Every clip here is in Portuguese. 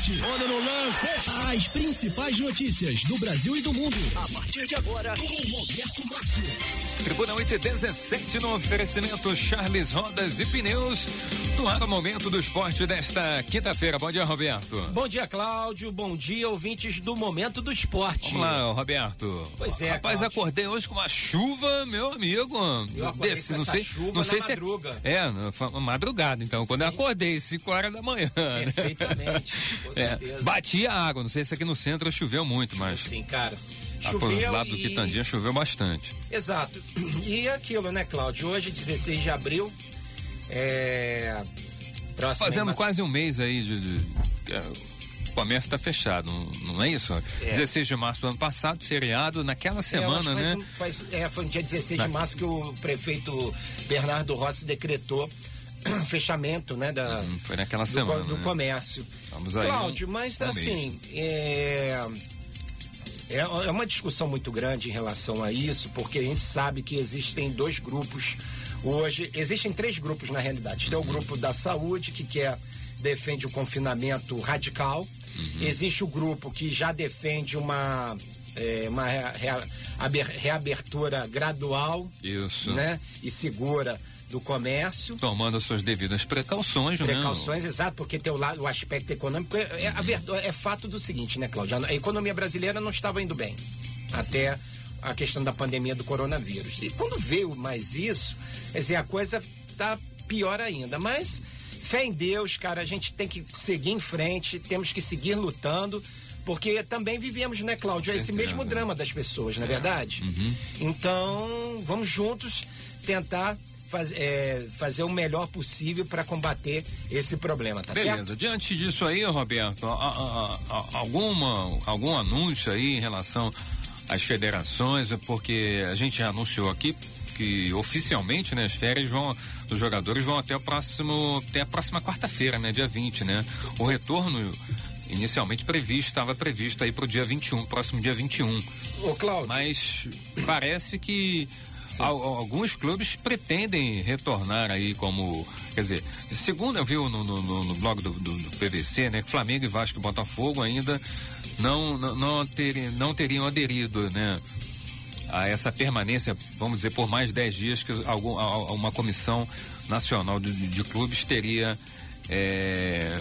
esporte. Olha no lance. As principais notícias do Brasil e do mundo. A partir de agora, com Roberto Márcio. Tribuna 8 e 17 no oferecimento Charles Rodas e Pneus. No ar o momento do esporte desta quinta-feira. Bom dia, Roberto. Bom dia, Cláudio. Bom dia, ouvintes do Momento do Esporte. Vamos lá, Roberto. Pois é, Rapaz, Cláudio. acordei hoje com uma chuva, meu amigo. Eu Desse, com não essa sei, chuva não na sei se madruga. é, é, madrugada, então, quando eu acordei, 5 horas da manhã. né? Perfeitamente, É, batia a água, não sei se aqui no centro choveu muito, mas Sim, cara. lá pro Choveu lado do Quitandinha choveu bastante. Exato. E aquilo, né, Cláudio? Hoje, 16 de abril, é... Fazendo mas- quase um mês aí de. de- é, o comércio está fechado, não, é isso? É. 16 de março do ano passado, feriado, naquela É, semana, que né? um- faz- é, foi no dia 16 Na- de março que o prefeito Bernardo Rossi decretou fechamento, né, da, Hum, Foi naquela do, semana. do né? comércio. Vamos aí Cláudio, um- mas um assim, é, é é uma discussão muito grande em relação a isso, porque a gente sabe que existem dois grupos hoje, existem três grupos na realidade. Tem o Uhum. grupo da saúde, que quer, defende o confinamento radical. Uhum. Existe o grupo que já defende uma, é, uma rea- rea- aber- reabertura gradual Isso. né, e segura do comércio. Tomando as suas devidas precauções, né? Precauções, exato, porque tem o, lado, o aspecto econômico. É, é, verdade, é fato do seguinte, né, Cláudia? A economia brasileira não estava indo bem. Até a questão da pandemia do coronavírus. E quando veio mais isso, quer dizer, a coisa tá pior ainda. Mas fé em Deus, cara, a gente tem que seguir em frente, temos que seguir lutando. Porque também vivemos, né, Cláudio, esse mesmo drama das pessoas, não é verdade? Então, vamos juntos tentar faz- é, fazer o melhor possível para combater esse problema, tá Beleza, certo? diante disso aí, Roberto, a- a- a- alguma, algum anúncio aí em relação às federações, porque a gente já anunciou aqui que oficialmente, né, as férias vão, dos jogadores vão até o próximo, até a próxima quarta-feira, né, dia 20, né? O retorno inicialmente previsto, estava previsto aí para o dia 21, próximo dia 21. Ô, Cláudio, Mas parece que al- alguns clubes pretendem retornar aí como. Quer dizer, segundo eu no, no, no- blog do, do- do PVC, né? Flamengo e Vasco e Botafogo ainda não, não, não, teri- não teriam aderido, né? A essa permanência, vamos dizer, por mais 10 dias que algum, a- a- uma comissão nacional de, de clubes teria é,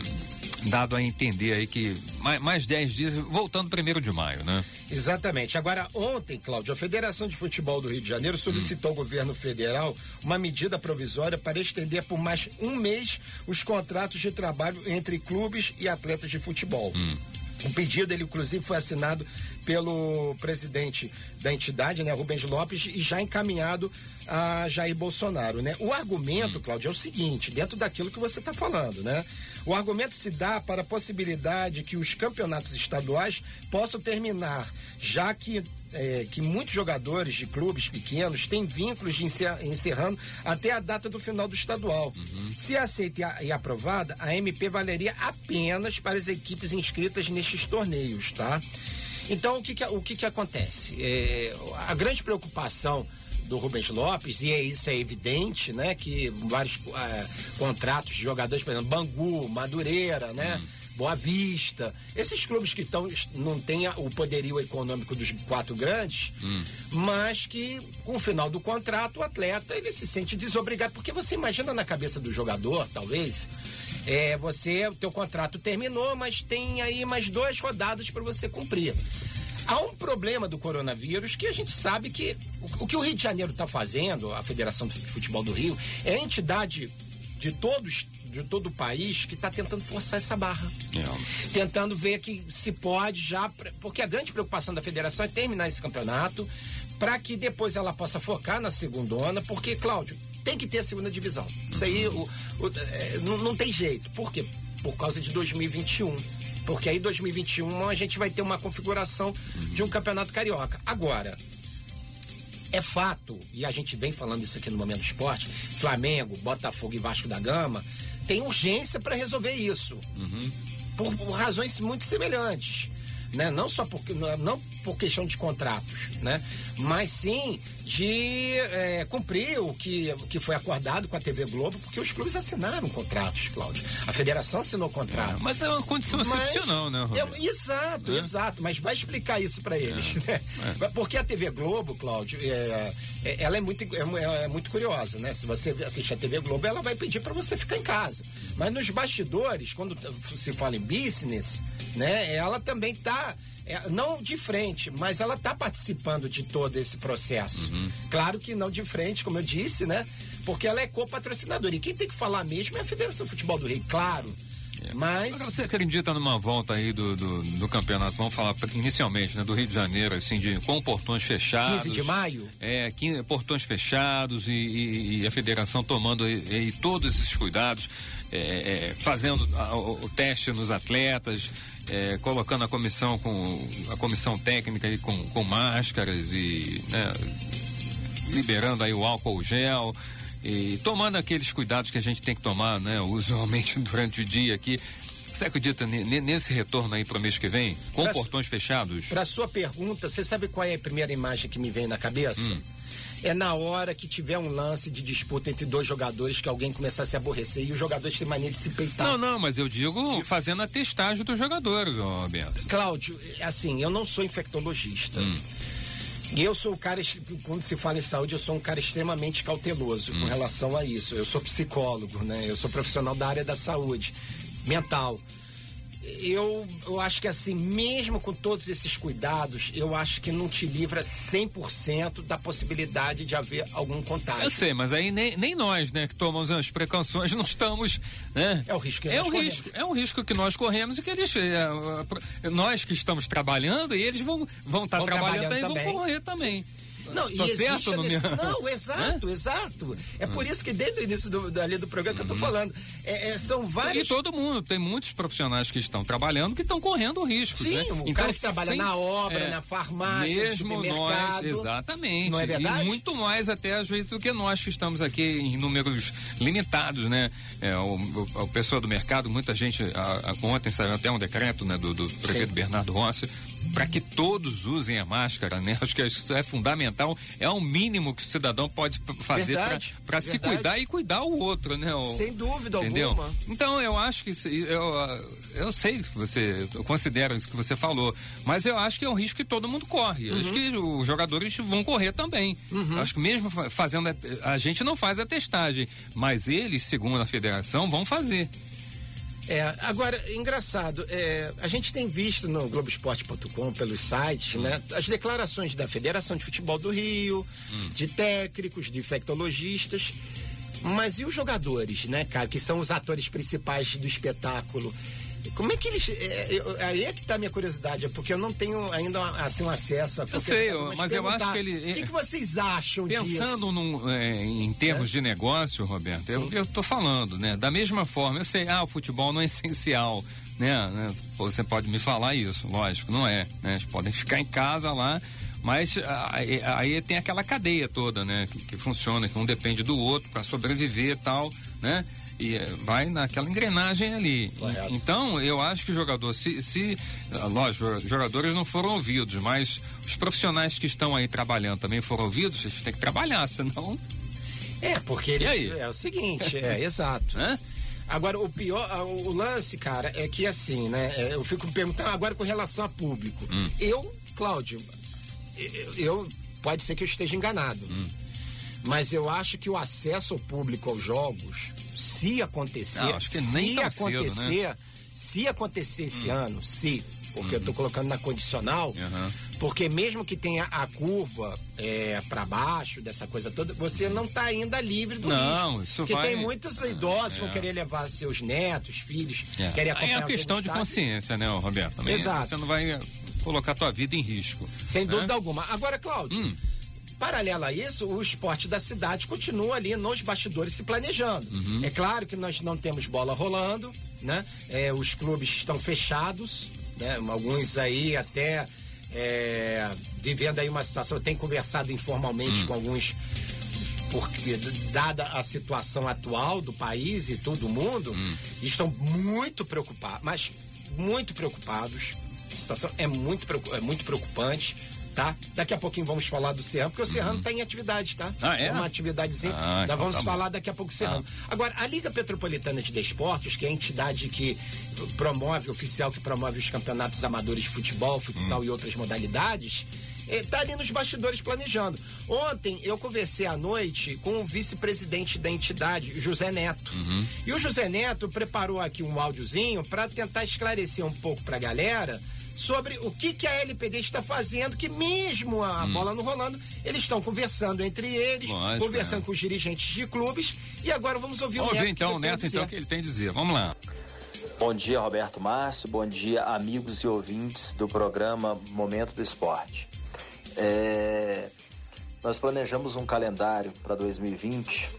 dado a entender aí que mais, mais 10 dias, voltando primeiro de maio, né? Exatamente. Agora, ontem, Cláudio, a Federação de Futebol do Rio de Janeiro solicitou ao governo federal uma medida provisória para estender por mais um mês os contratos de trabalho entre clubes e atletas de futebol. O pedido, ele inclusive foi assinado pelo presidente da entidade, né, Rubens Lopes, e já encaminhado a Jair Bolsonaro, né? O argumento, Cláudio, é o seguinte, dentro daquilo que você está falando, né? O argumento se dá para a possibilidade que os campeonatos estaduais possam terminar, já que é, que muitos jogadores de clubes pequenos têm vínculos de encer- encerrando até a data do final do estadual. Se aceita e e aprovada, a MP valeria apenas para as equipes inscritas nestes torneios, tá? Então, o que que, o que, que acontece? É, a grande preocupação do Rubens Lopes, e é isso é evidente, né? Que vários ah, contratos de jogadores, por exemplo, Bangu, Madureira, né? Boa Vista, esses clubes que estão não têm o poderio econômico dos quatro grandes, mas que com o final do contrato o atleta ele se sente desobrigado, porque você imagina na cabeça do jogador, talvez, é, você o teu contrato terminou, mas tem aí mais duas rodadas para você cumprir. Há um problema do coronavírus que a gente sabe que o, o que o Rio de Janeiro está fazendo, a Federação de Futebol do Rio, é a entidade de todos de todo o país que está tentando forçar essa barra. Tentando ver que se pode já. Porque a grande preocupação da federação é terminar esse campeonato para que depois ela possa focar na segundona, porque, Cláudio, tem que ter a segunda divisão. Isso aí o- o- é, não, não tem jeito. Por quê? Por causa de 2021. Porque aí 2021 a gente vai ter uma configuração de um campeonato carioca. Agora, é fato, e a gente vem falando isso aqui no Momento Esporte, Flamengo, Botafogo e Vasco da Gama tem urgência para resolver isso. Por, por razões muito semelhantes. né? Não só por, não por questão de contratos, né? Mas sim de é, cumprir o que, que foi acordado com a TV Globo, porque os clubes assinaram contratos, Cláudio. A federação assinou contrato. É, mas é uma condição excepcional, né, é, Exato, é. exato. Mas vai explicar isso para eles, é, né? É. Porque a TV Globo, Cláudio, ela é muito, é, muito curiosa, né? Se você assiste a TV Globo, ela vai pedir para você ficar em casa. Mas nos bastidores, quando se fala em business, né? Ela também está é, não de frente, mas ela está participando de todo esse processo. Uhum. Claro que não de frente, como eu disse, né? Porque ela é co-patrocinadora. E quem tem que falar mesmo é a Federação de Futebol do Rio, claro. É. Mas. Agora você acredita numa volta aí do, do, do, campeonato? Vamos falar inicialmente, né? Do Rio de Janeiro, assim, de, com portões fechados. 15 de maio? É, 15, portões fechados e, e, e, a federação tomando e, todos esses cuidados, é, é, fazendo a, o, o teste nos atletas, é, colocando a comissão com a comissão técnica aí com, com máscaras e né, liberando aí o álcool gel e tomando aqueles cuidados que a gente tem que tomar, né, usualmente durante o dia aqui. Você acredita nesse retorno aí para o mês que vem, com pra portões fechados? Para sua pergunta, você sabe qual é a primeira imagem que me vem na cabeça? Hum é na hora que tiver um lance de disputa entre dois jogadores que alguém começar a se aborrecer e os jogadores têm mania de se peitar. Não, não, mas eu digo fazendo a testagem dos jogadores, ó, Beto. Cláudio, assim, eu não sou infectologista. Hum. E eu sou o cara, quando se fala em saúde, eu sou um cara extremamente cauteloso hum. com relação a isso. Eu sou psicólogo, né? Eu sou profissional da área da saúde mental eu, eu acho que assim, mesmo com todos esses cuidados, eu acho que não te livra 100% da possibilidade de haver algum contágio. Eu sei, mas aí nem, nem nós, né, que tomamos as precauções, não estamos, né? É o risco que é nós um corremos. risco, É um risco que nós corremos e que eles, é, nós que estamos trabalhando, e eles vão vão estar tá trabalhando, trabalhando e vão correr também. Não, tô e certo meu... Não, exato, é? exato. É por isso que desde o início do, ali do programa que eu tô uhum. falando, é, é, são vários... E todo mundo, tem muitos profissionais que estão trabalhando que estão correndo riscos, Sim, né? o então, cara que trabalha sem... na obra, é, na farmácia, mesmo no supermercado. Nós, exatamente. Não é verdade? E muito mais até às vezes do que nós que estamos aqui em números limitados, né? É, o, o, o pessoal do mercado, muita gente, a, a, ontem saiu até um decreto, né, do, do prefeito Sim. Bernardo Rossi, para que todos usem a máscara, né? Acho que isso é fundamental, é o mínimo que o cidadão pode fazer para se cuidar e cuidar o outro, né? O, Sem dúvida entendeu? alguma. Então, eu acho que eu, eu sei que você considera isso que você falou, mas eu acho que é um risco que todo mundo corre. Uhum. Acho que os jogadores vão correr também. Uhum. Acho que mesmo fazendo a, a gente não faz a testagem, mas eles, segundo a federação, vão fazer. É, agora, engraçado, é, a gente tem visto no Globoesporte.com, pelos sites, hum. né, as declarações da Federação de Futebol do Rio, hum. de técnicos, de infectologistas. Mas e os jogadores, né, cara, que são os atores principais do espetáculo? Como é que eles. É, é, aí é que está a minha curiosidade, é porque eu não tenho ainda assim um acesso a. Eu sei, mas, mas eu acho que ele. O que, que vocês acham pensando disso? Pensando é, em termos é? de negócio, Roberto, eu, eu tô falando, né? Da mesma forma, eu sei, ah, o futebol não é essencial. Né, né? Você pode me falar isso, lógico, não é. Né? Eles podem ficar em casa lá, mas aí, aí, tem aquela cadeia toda, né? Que, que funciona, que um depende do outro para sobreviver e tal, né? E vai naquela engrenagem ali. Correto. Então, eu acho que o jogador, se, se ah, lógico, os jogadores não foram ouvidos, mas os profissionais que estão aí trabalhando também foram ouvidos, eles têm que trabalhar, senão. É, porque ele, é o seguinte, é exato. Agora, o pior, ah, o lance, cara, é que assim, né? É, eu fico me perguntando agora com relação a público. Hum. Eu, Cláudio, eu, eu, pode ser que eu esteja enganado. Hum. Mas eu acho que o acesso ao público aos jogos se acontecer, Não, acho que nem se acontecer, cedo, né? se acontecer esse hum. ano, se, porque eu estou colocando na condicional, uhum. porque mesmo que tenha a curva é, para baixo, dessa coisa toda, você não está ainda livre do não, risco. Isso porque vai... tem muitos idosos que é. vão querer levar seus netos, filhos, é. querem acompanhar. É uma questão de consciência, né, Roberto? Também Exato. Você não vai colocar a tua vida em risco. Sem né? dúvida alguma. Agora, Cláudio. Hum Paralelo a isso, o esporte da cidade continua ali nos bastidores se planejando. Uhum. É claro que nós não temos bola rolando, né? É, os clubes estão fechados, né? Alguns aí até é, vivendo aí uma situação, eu tenho conversado informalmente uhum. com alguns porque dada a situação atual do país e todo mundo, uhum. estão muito preocupados, mas muito preocupados A situação é muito, é muito preocupante tá? Daqui a pouquinho vamos falar do Serrano, porque o Serrano está uhum. em atividade, tá? Ah, é? é uma atividadezinha. Ah, então vamos tá falar daqui a pouco do Serrano. Ah. Agora, a Liga Petropolitana de Desportos, que é a entidade que promove, oficial que promove os campeonatos amadores de futebol, futsal hum. e outras modalidades, está ali nos bastidores planejando. Ontem eu conversei à noite com o vice-presidente da entidade, José Neto. Uhum. E o José Neto preparou aqui um áudiozinho para tentar esclarecer um pouco para a galera sobre o que, que a LPD está fazendo, que mesmo a hum. bola não rolando, eles estão conversando entre eles, Lógico, conversando é. com os dirigentes de clubes. E agora vamos ouvir vamos o Neto. Ouvir então o Neto, então, o que ele tem a dizer. Vamos lá. Bom dia, Roberto Márcio. Bom dia, amigos e ouvintes do programa Momento do Esporte. É... Nós planejamos um calendário para 2020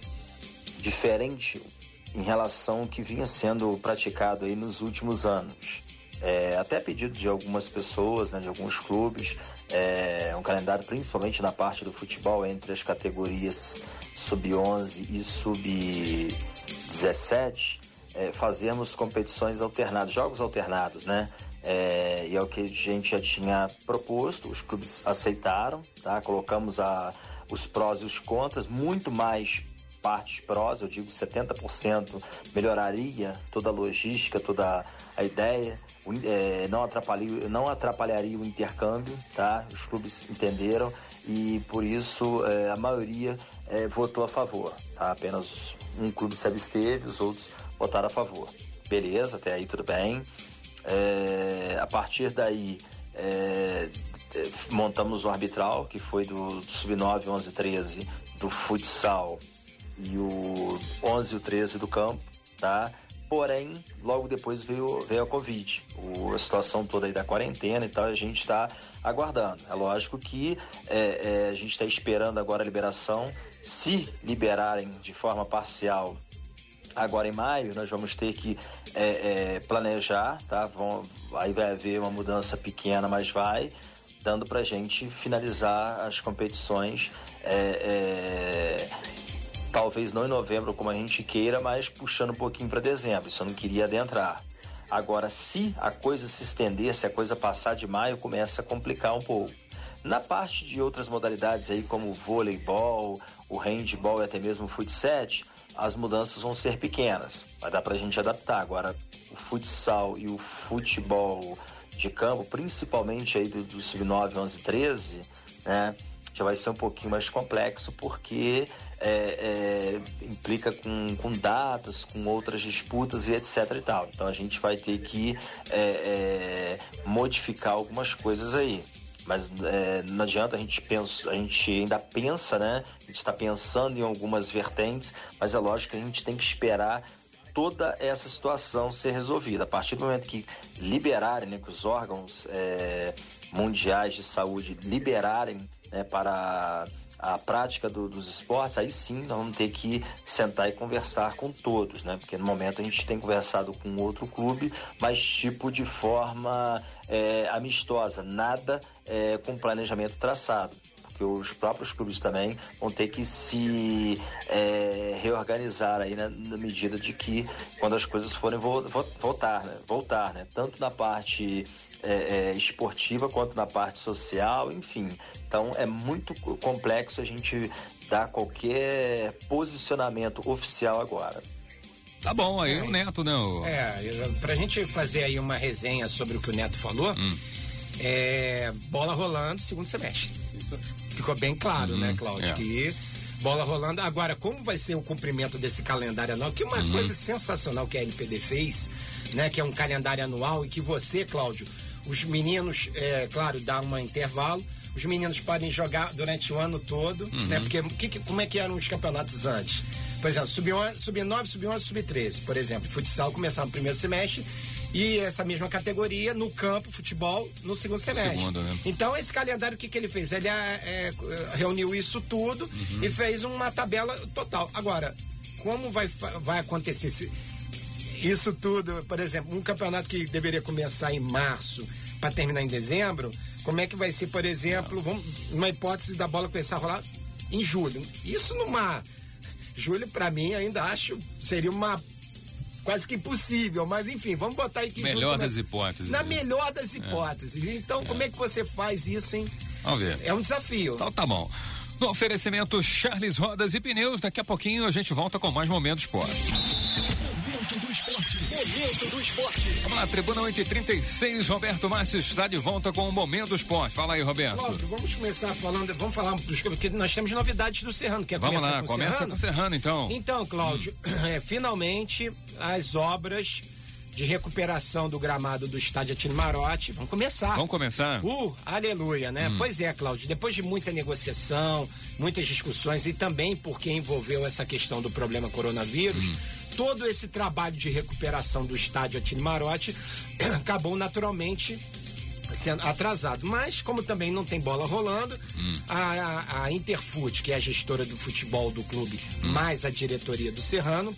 diferente em relação ao que vinha sendo praticado aí nos últimos anos é, até pedido de algumas pessoas, né, de alguns clubes, é, um calendário principalmente na parte do futebol entre as categorias sub-11 e sub-17, é, competições alternadas, jogos alternados, né? É, e é o que a gente já tinha proposto, os clubes aceitaram, tá? Colocamos a, os prós e os contras, muito mais partes prós, eu digo 70% melhoraria toda a logística, toda a ideia, é, não, atrapalharia, não atrapalharia o intercâmbio, tá? Os clubes entenderam e por isso é, a maioria é, votou a favor, tá? Apenas um clube se absteve, os outros votaram a favor. Beleza, até aí tudo bem. É, a partir daí é, é, montamos o arbitral, que foi do, do Sub-9, 11 13, do futsal e o 11 e o 13 do campo, tá? Porém, logo depois veio, veio a Covid, o, a situação toda aí da quarentena e tal, a gente está aguardando. É lógico que é, é, a gente está esperando agora a liberação. Se liberarem de forma parcial agora em maio, nós vamos ter que é, é planejar, tá? Vão, aí vai haver uma mudança pequena, mas vai, dando para gente finalizar as competições é, é talvez não em novembro como a gente queira, mas puxando um pouquinho para dezembro. Isso eu não queria adentrar. Agora, se a coisa se estender, se a coisa passar de maio, começa a complicar um pouco. Na parte de outras modalidades aí, como o voleibol, o handball e até mesmo o futsal, as mudanças vão ser pequenas. Vai dar para a gente adaptar. Agora, o futsal e o futebol de campo, principalmente aí do, do sub-9, 11, 13, né? Já vai ser um pouquinho mais complexo porque é, é, implica com, com datas, com outras disputas e etc e tal. Então a gente vai ter que é, é modificar algumas coisas aí. Mas é, não adianta a gente pensa, a gente ainda pensa, né? A gente está pensando em algumas vertentes, mas é lógico que a gente tem que esperar toda essa situação ser resolvida. A partir do momento que liberarem, né, que os órgãos é, mundiais de saúde liberarem né, para a prática do, dos esportes, aí sim nós vamos ter que sentar e conversar com todos, né? Porque no momento a gente tem conversado com outro clube, mas tipo de forma é, amistosa, nada é, com planejamento traçado porque os próprios clubes também vão ter que se é, reorganizar aí né, na medida de que quando as coisas forem vo voltar, né, voltar, né, tanto na parte é, é, esportiva quanto na parte social, enfim. Então é muito complexo a gente dar qualquer posicionamento oficial agora. Tá bom, aí é, o Neto, né? O... É, pra gente fazer aí uma resenha sobre o que o Neto falou, hum. é bola rolando segundo semestre. Ficou bem claro, né, hum, né, Cláudio? É. Que bola rolando. Agora, como vai ser o cumprimento desse calendário anual? Que uma hum. coisa sensacional que a LPD fez, né? Que é um calendário anual e que você, Cláudio, os meninos, é, claro, dá um intervalo. Os meninos podem jogar durante o ano todo, uhum. né? Porque que, como é que eram os campeonatos antes? Por exemplo, sub-9, sub-9, sub-11, sub-13, por exemplo. Futsal começava no primeiro semestre e essa mesma categoria no campo, futebol, no segundo semestre. Segundo, né? Então, esse calendário, o que, que ele fez? Ele é, é, reuniu isso tudo uhum. e fez uma tabela total. Agora, como vai, vai acontecer isso tudo? Por exemplo, um campeonato que deveria começar em março para terminar em dezembro, como é que vai ser, por exemplo, vamos, uma hipótese da bola começar a rolar em julho? Isso numa. Julho, para mim, ainda acho, seria uma quase que impossível, mas enfim, vamos botar aí que Melhor das né? hipóteses. Na melhor das hipóteses. Então, como é que você faz isso, hein? Vamos ver. É um desafio. Então tá bom. No oferecimento Charles Rodas e Pneus, daqui a pouquinho a gente volta com mais momentos esporte. Momento do esporte. Do. Vamos lá, Tribuna 836, Roberto Márcio está de volta com o Momento Esporte. Fala aí, Roberto. Cláudio, vamos começar falando, vamos falar dos porque nós temos novidades do Serrano. Quer Vamos lá, com começa Serrano? com o Serrano então. Então, Cláudio, é, finalmente as obras de recuperação do gramado do estádio Atino Marotti vão começar. Vamos começar? Uh, aleluia, né? Pois é, Cláudio, depois de muita negociação, muitas discussões e também porque envolveu essa questão do problema coronavírus, todo esse trabalho de recuperação do estádio Atino Marotti acabou naturalmente sendo atrasado. Mas, como também não tem bola rolando, a, a, a Interfute, que é a gestora do futebol do clube, mais a diretoria do Serrano,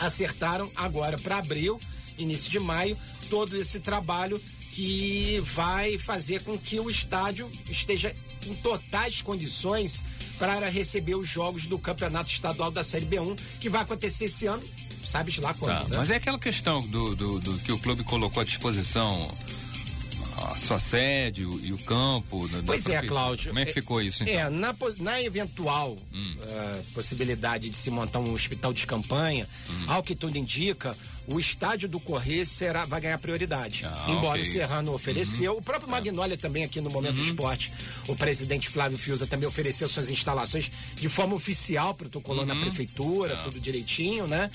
acertaram agora para abril, início de maio, todo esse trabalho que vai fazer com que o estádio esteja em totais condições para receber os jogos do Campeonato Estadual da Série B1, que vai acontecer esse ano, sabes lá quando, Tá, né? mas é aquela questão do, do, do que o clube colocou à disposição a sua sede o- e o campo. da- da Pois é, prefeitura. Cláudio. Como é que ficou isso então? Hum. É, na, na eventual ah, possibilidade de se montar um hospital de campanha, Hum. ao que tudo indica, o estádio do Correio será, vai ganhar prioridade. Ah, Embora ok. Uhum. o Serrano ofereceu, o próprio Magnólia também aqui no Momento do Esporte, o presidente Flávio Fiuza também ofereceu suas instalações de forma oficial, protocolou Uhum. na prefeitura, Ah. tudo direitinho, né?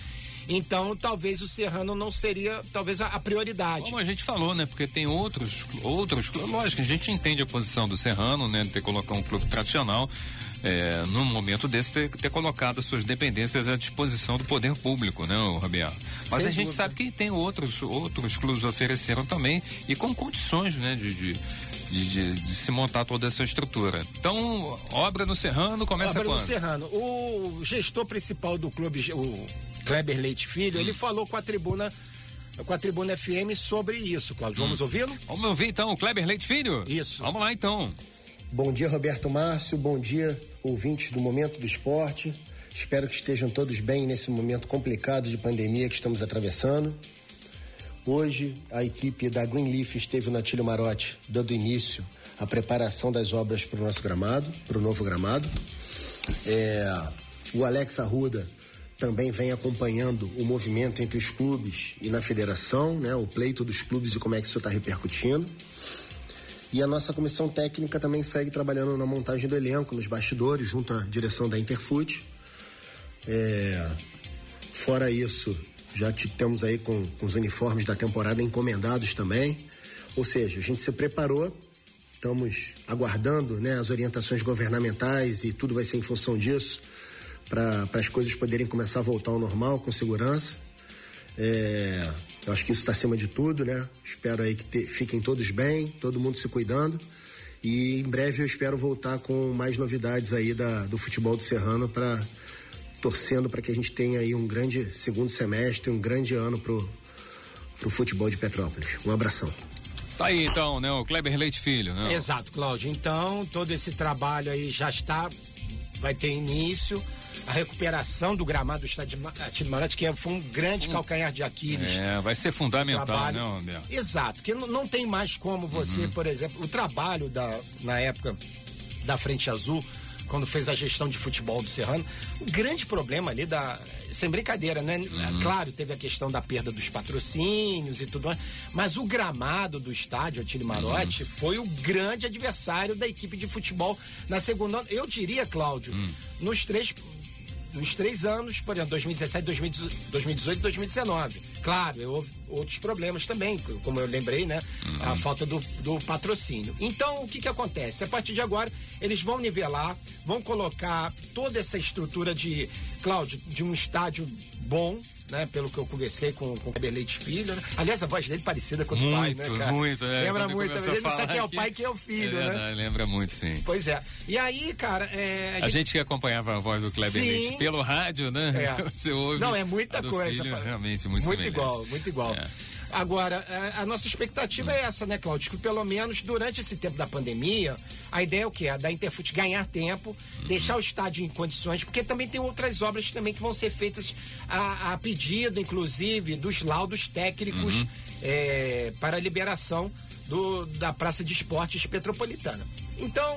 Então, talvez o Serrano não seria, talvez, a, prioridade. Como a gente falou, né? Porque tem outros, outros. Lógico, a gente entende a posição do Serrano, né? De ter colocado um clube tradicional. É, num momento desse, ter, ter colocado suas dependências à disposição do poder público, né, o Rabiar? Mas Sem a gente dúvida. sabe que tem outros, outros clubes ofereceram também e com condições, né, de, de, de, de- de se montar toda essa estrutura. Então, obra no Serrano começa Obra no quando? Serrano. O gestor principal do clube, o Kleber Leite Filho, Hum. ele falou com a tribuna com a Tribuna FM sobre isso, Cláudio. Vamos Hum. ouvi-lo? Vamos ouvir então o Kleber Leite Filho? Isso. Vamos lá então. Bom dia, Roberto Márcio. Bom dia, ouvintes do Momento do Esporte. Espero que estejam todos bem nesse momento complicado de pandemia que estamos atravessando. Hoje, a equipe da Greenleaf esteve no Atílio Marote, dando início à preparação das obras para o nosso gramado, para o novo gramado. É, o Alex Arruda também vem acompanhando o movimento entre os clubes e na federação, né, o pleito dos clubes e como é que isso está repercutindo. E a nossa comissão técnica também segue trabalhando na montagem do elenco, nos bastidores, junto à direção da Interfoot. É, fora isso, já te- temos aí com, com os uniformes da temporada encomendados também. Ou seja, a gente se preparou, estamos aguardando né, as orientações governamentais e tudo vai ser em função disso, para as coisas poderem começar a voltar ao normal, com segurança. É, eu acho que isso está acima de tudo, né? Espero aí que te- fiquem todos bem, todo mundo se cuidando. E em breve eu espero voltar com mais novidades aí da, do futebol do Serrano para torcendo para que a gente tenha aí um grande segundo semestre, um grande ano pro, pro futebol de Petrópolis. Um abração. Tá aí então, né? O Kleber Leite Filho, né? Exato, Cláudio. Então, todo esse trabalho aí já está, vai ter início. A recuperação do gramado do estádio Atílio Marotti, que é- foi um grande calcanhar de Aquiles. É, vai ser fundamental, trabalho. né? Exato, que não, não tem mais como você, por exemplo, o trabalho da, na época da Frente Azul, quando fez a gestão de futebol do Serrano, o grande problema ali da. Sem brincadeira, né? Claro, teve a questão da perda dos patrocínios e tudo mais, mas o gramado do estádio Atílio Marotti foi o grande adversário da equipe de futebol na segunda. Eu diria, Cláudio, nos três nos três anos, por exemplo, 2017, 2018 e 2019. Claro, houve outros problemas também, como eu lembrei, né? A falta do, do patrocínio. Então, o que que acontece? A partir de agora, eles vão nivelar, vão colocar toda essa estrutura de, Cláudio, de um estádio bom, né? Pelo que eu conversei com, com o Kleber Leite Filho. Né? Aliás, a voz dele é parecida com o do pai, né, Muito, cara? muito, é. Lembra muito. a Ele sabe falar quem é o pai e quem é o filho, é né? Lembra muito, sim. Pois é. E aí, cara, é, A gente que acompanhava a voz do Kleber Sim. Leite pelo rádio, né? É. Você ouve Não, é a muita coisa. filho, realmente muito Muito igual, muito igual. É. Agora, a, nossa expectativa é essa, né, Cláudio? Que pelo menos durante esse tempo da pandemia, a ideia é o quê? A da Interfute ganhar tempo, deixar o estádio em condições, porque também tem outras obras também que vão ser feitas a, a pedido, inclusive, dos laudos técnicos eh, para a liberação do, da Praça de Esportes Petropolitana. Então,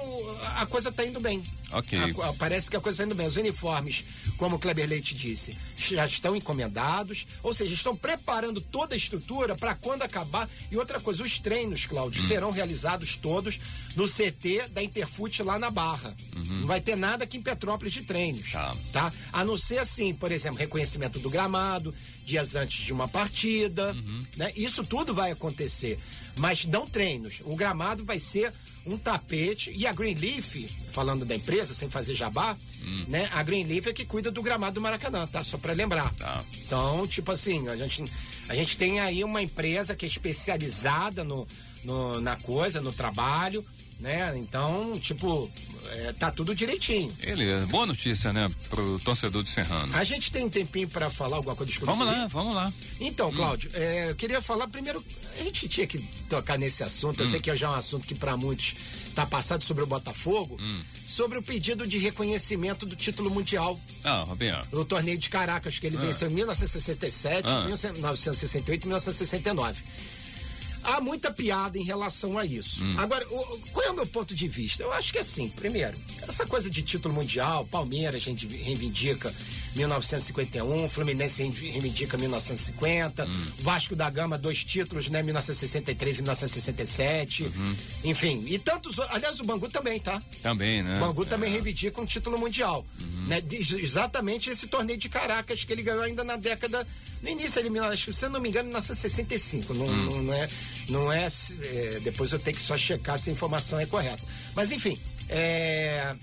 a coisa está indo bem. Ok. A- parece que a coisa está indo bem. Os uniformes, como o Kleber Leite disse, já estão encomendados, ou seja, estão preparando toda a estrutura para quando acabar. E outra coisa, os treinos, Cláudio, serão realizados todos no CT da Interfute lá na Barra. Não vai ter nada aqui em Petrópolis de treinos. Tá. tá? A não ser assim, por exemplo, reconhecimento do gramado, dias antes de uma partida, né? Isso tudo vai acontecer, mas não treinos. O gramado vai ser um tapete e a Greenleaf, falando da empresa, sem fazer jabá, né? A Greenleaf é que cuida do gramado do Maracanã, tá? Só para lembrar. Tá. Então, tipo assim, a gente, a gente tem aí uma empresa que é especializada no, no- na coisa, no trabalho, né? Então, tipo, é, tá tudo direitinho. Beleza. Boa notícia, né, pro torcedor do Serrano. A gente tem um tempinho para falar alguma coisa Desculpa, Vamos Felipe? lá, vamos lá. Então, Cláudio, é, eu queria falar primeiro. A gente tinha que tocar nesse assunto. Eu sei que já é um assunto que para muitos está passado sobre o Botafogo, sobre o pedido de reconhecimento do título mundial Ah, Roberto. do torneio de Caracas, que ele venceu em 1967, Ah. 1968 e 1969. Há muita piada em relação a isso. Hum. Agora, o- qual é o meu ponto de vista? Eu acho que assim, primeiro, essa coisa de título mundial, Palmeiras a gente reivindica 1951, Fluminense reiv- reivindica 1950, Hum. Vasco da Gama, dois títulos, né? 1963 e 1967. Uhum. Enfim, e tantos. Aliás, o Bangu também, tá? Também, né? O Bangu também reivindica um título mundial. Né? Exatamente esse torneio de Caracas que ele ganhou ainda na década. No início, ele, acho se eu não me engano, em 1965. Não, não, não é. Não é, é, Depois eu tenho que só checar se a informação é correta. Mas, enfim. É,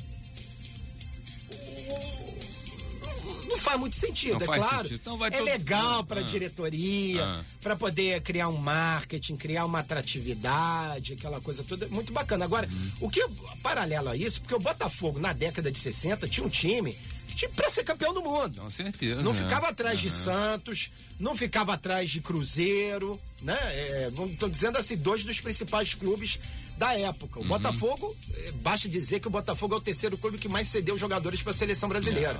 faz muito sentido, Não é claro. sentido. Então vai é todo- legal para a Ah. diretoria, Ah. para poder criar um marketing, criar uma atratividade, aquela coisa toda, muito bacana. Agora, o que paralelo a isso, porque o Botafogo na década de 60 tinha um time tinha para ser campeão do mundo. Com certeza. Não né? ficava atrás de Aham. Santos, não ficava atrás de Cruzeiro, né? Estou dizendo assim, dois dos principais clubes da época. Uhum. O Botafogo, eh, basta dizer que o Botafogo é o terceiro clube que mais cedeu jogadores para a seleção brasileira.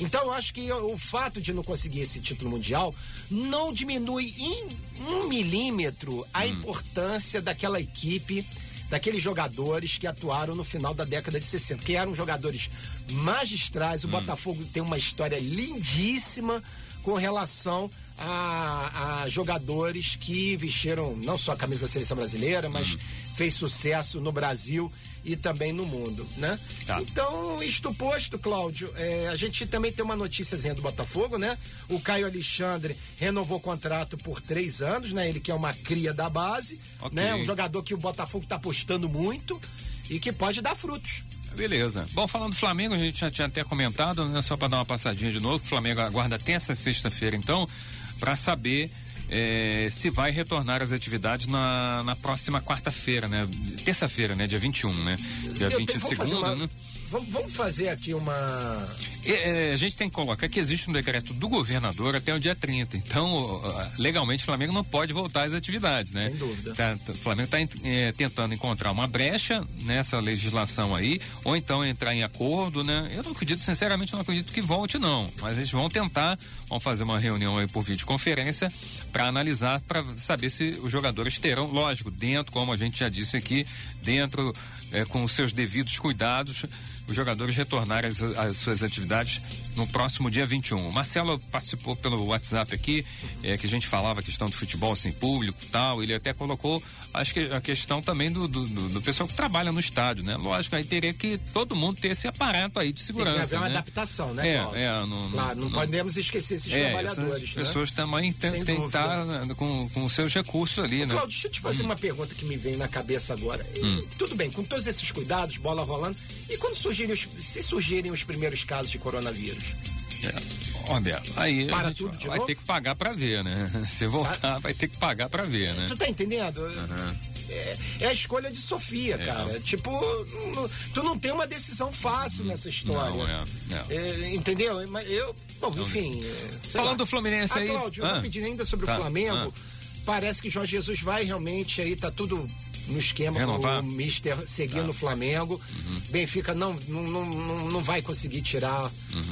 Então eu acho que o fato de não conseguir esse título mundial não diminui em um milímetro a importância daquela equipe daqueles jogadores que atuaram no final da década de 60, que eram jogadores magistrais. O Botafogo tem uma história lindíssima com relação a, a jogadores que vestiram não só a camisa da seleção brasileira, mas fez sucesso no Brasil e também no mundo, né? Tá. Então, isto posto, Cláudio, é, a gente também tem uma notíciazinha do Botafogo, né? O Caio Alexandre renovou o contrato por três anos, né? Ele que é uma cria da base, Ok. né? Um jogador que o Botafogo está apostando muito e que pode dar frutos. Beleza. Bom, falando do Flamengo, a gente já tinha até comentado, né, só para dar uma passadinha de novo, o Flamengo aguarda até essa sexta-feira, então, para saber eh, se vai retornar às atividades na, na próxima quarta-feira, né? Terça-feira, né? Dia 21, né? Dia Eu 20 tenho- vamos fazer segunda, uma- né? Vamos, fazer aqui uma. É, é, a gente tem que colocar que existe um decreto do governador até o dia 30. Então, legalmente, o Flamengo não pode voltar às atividades, né? Sem dúvida. Tá- tá- o Flamengo está tentando encontrar uma brecha nessa legislação aí, ou então entrar em acordo, né? Eu não acredito, sinceramente, não acredito que volte, não. Mas eles vão tentar, vão fazer uma reunião aí por videoconferência para analisar, para saber se os jogadores terão, lógico, dentro, como a gente já disse aqui, dentro, é, com os seus devidos cuidados, os jogadores retornarem às, às suas atividades no próximo dia 21. O Marcelo participou pelo WhatsApp aqui, é, que a gente falava a questão do futebol sem público e tal. Ele até colocou acho que a questão também do, do, do- pessoal que trabalha no estádio, né? Lógico, aí teria que todo mundo ter esse aparato aí de Tem que segurança. haver uma né? adaptação, né, É, é, não- Claro, não, não- podemos esquecer esses É, trabalhadores, essas né? pessoas também têm que estar né, com, com os seus recursos ali, né? Cláudio, deixa eu te fazer uma pergunta que me vem na cabeça agora. Hum. Tudo bem, com todos esses cuidados, bola rolando, e quando surgirem os, se surgirem os primeiros casos de coronavírus? É. Beto, aí Para tudo vai novo? ter que pagar pra ver, né? Se voltar, vai ter que pagar pra ver, né? Tu tá entendendo? É, é a escolha de Sofia, É. cara. Tipo, não- tu não tem uma decisão fácil nessa história. Não, é, é. É, entendeu? Mas eu, bom, enfim. é, Falando lá. do Fluminense ah, aí- Cláudio, Ah. rapidinho ainda sobre Tá, o Flamengo. parece que Jorge Jesus vai realmente aí, tá tudo no esquema Renovar? o Mister seguir no Flamengo. Benfica não, não, não, não vai conseguir tirar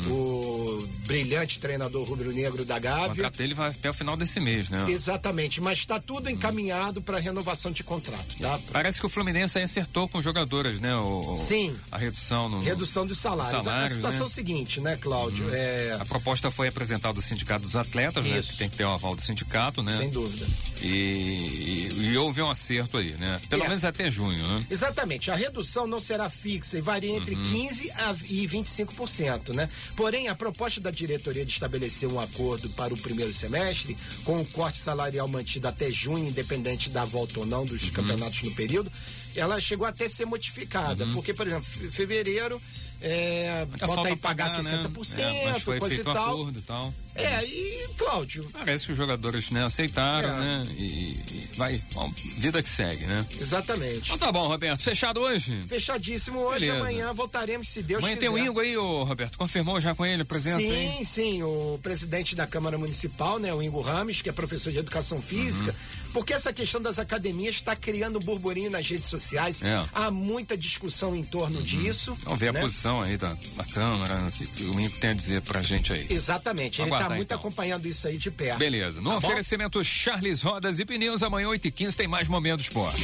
o brilhante treinador rubro-negro da O Gávea. contrato dele vai até o final desse mês, né? Exatamente, mas está tudo encaminhado para renovação de contrato, tá? Parece que o Fluminense aí acertou com os jogadores, né? O, o- Sim. A redução no. Redução dos salários. Salários, a situação né? é o seguinte, né, Cláudio? É, A proposta foi apresentada do Sindicato dos Atletas, né? Isso. Que tem que ter o aval do sindicato, né? sem dúvida. E, e, e houve um acerto aí, né? Pelo É. menos até junho, né? Exatamente, a redução não será fixa e varia entre 15% a- e 25%, né? Porém, a proposta da diretoria de estabelecer um acordo para o primeiro semestre, com o corte salarial mantido até junho, independente da volta ou não dos campeonatos no período, ela chegou até a ser modificada. Porque, por exemplo, fe- fevereiro. É, bota falta aí pagar, pagar, né? 60%, É, mas foi coisa e tal. acordo e tal. É, e, Cláudio, Parece que os jogadores né, aceitaram, É. né? E, e vai, bom, vida que segue, né? exatamente. Então tá bom, Roberto. Fechado hoje? Fechadíssimo hoje, Beleza. amanhã voltaremos, se Deus Amanhã quiser. tem o Ingo aí, ô, Roberto. Confirmou já com ele a presença sim, aí? sim, o presidente da Câmara Municipal, né, o Ingo Rames, que é professor de educação física, Uhum. porque essa questão das academias está criando burburinho nas redes sociais. É. Há muita discussão em torno disso. Vamos ver né? a posição aí da, da Câmara, o que, que o Ingo tem a dizer pra gente aí. Exatamente, ele está Aguardar, muito então. acompanhando isso aí de perto. Beleza. No Tá bom? oferecimento Charles Rodas e Pneus, amanhã 8h15 tem mais Momento Esporte.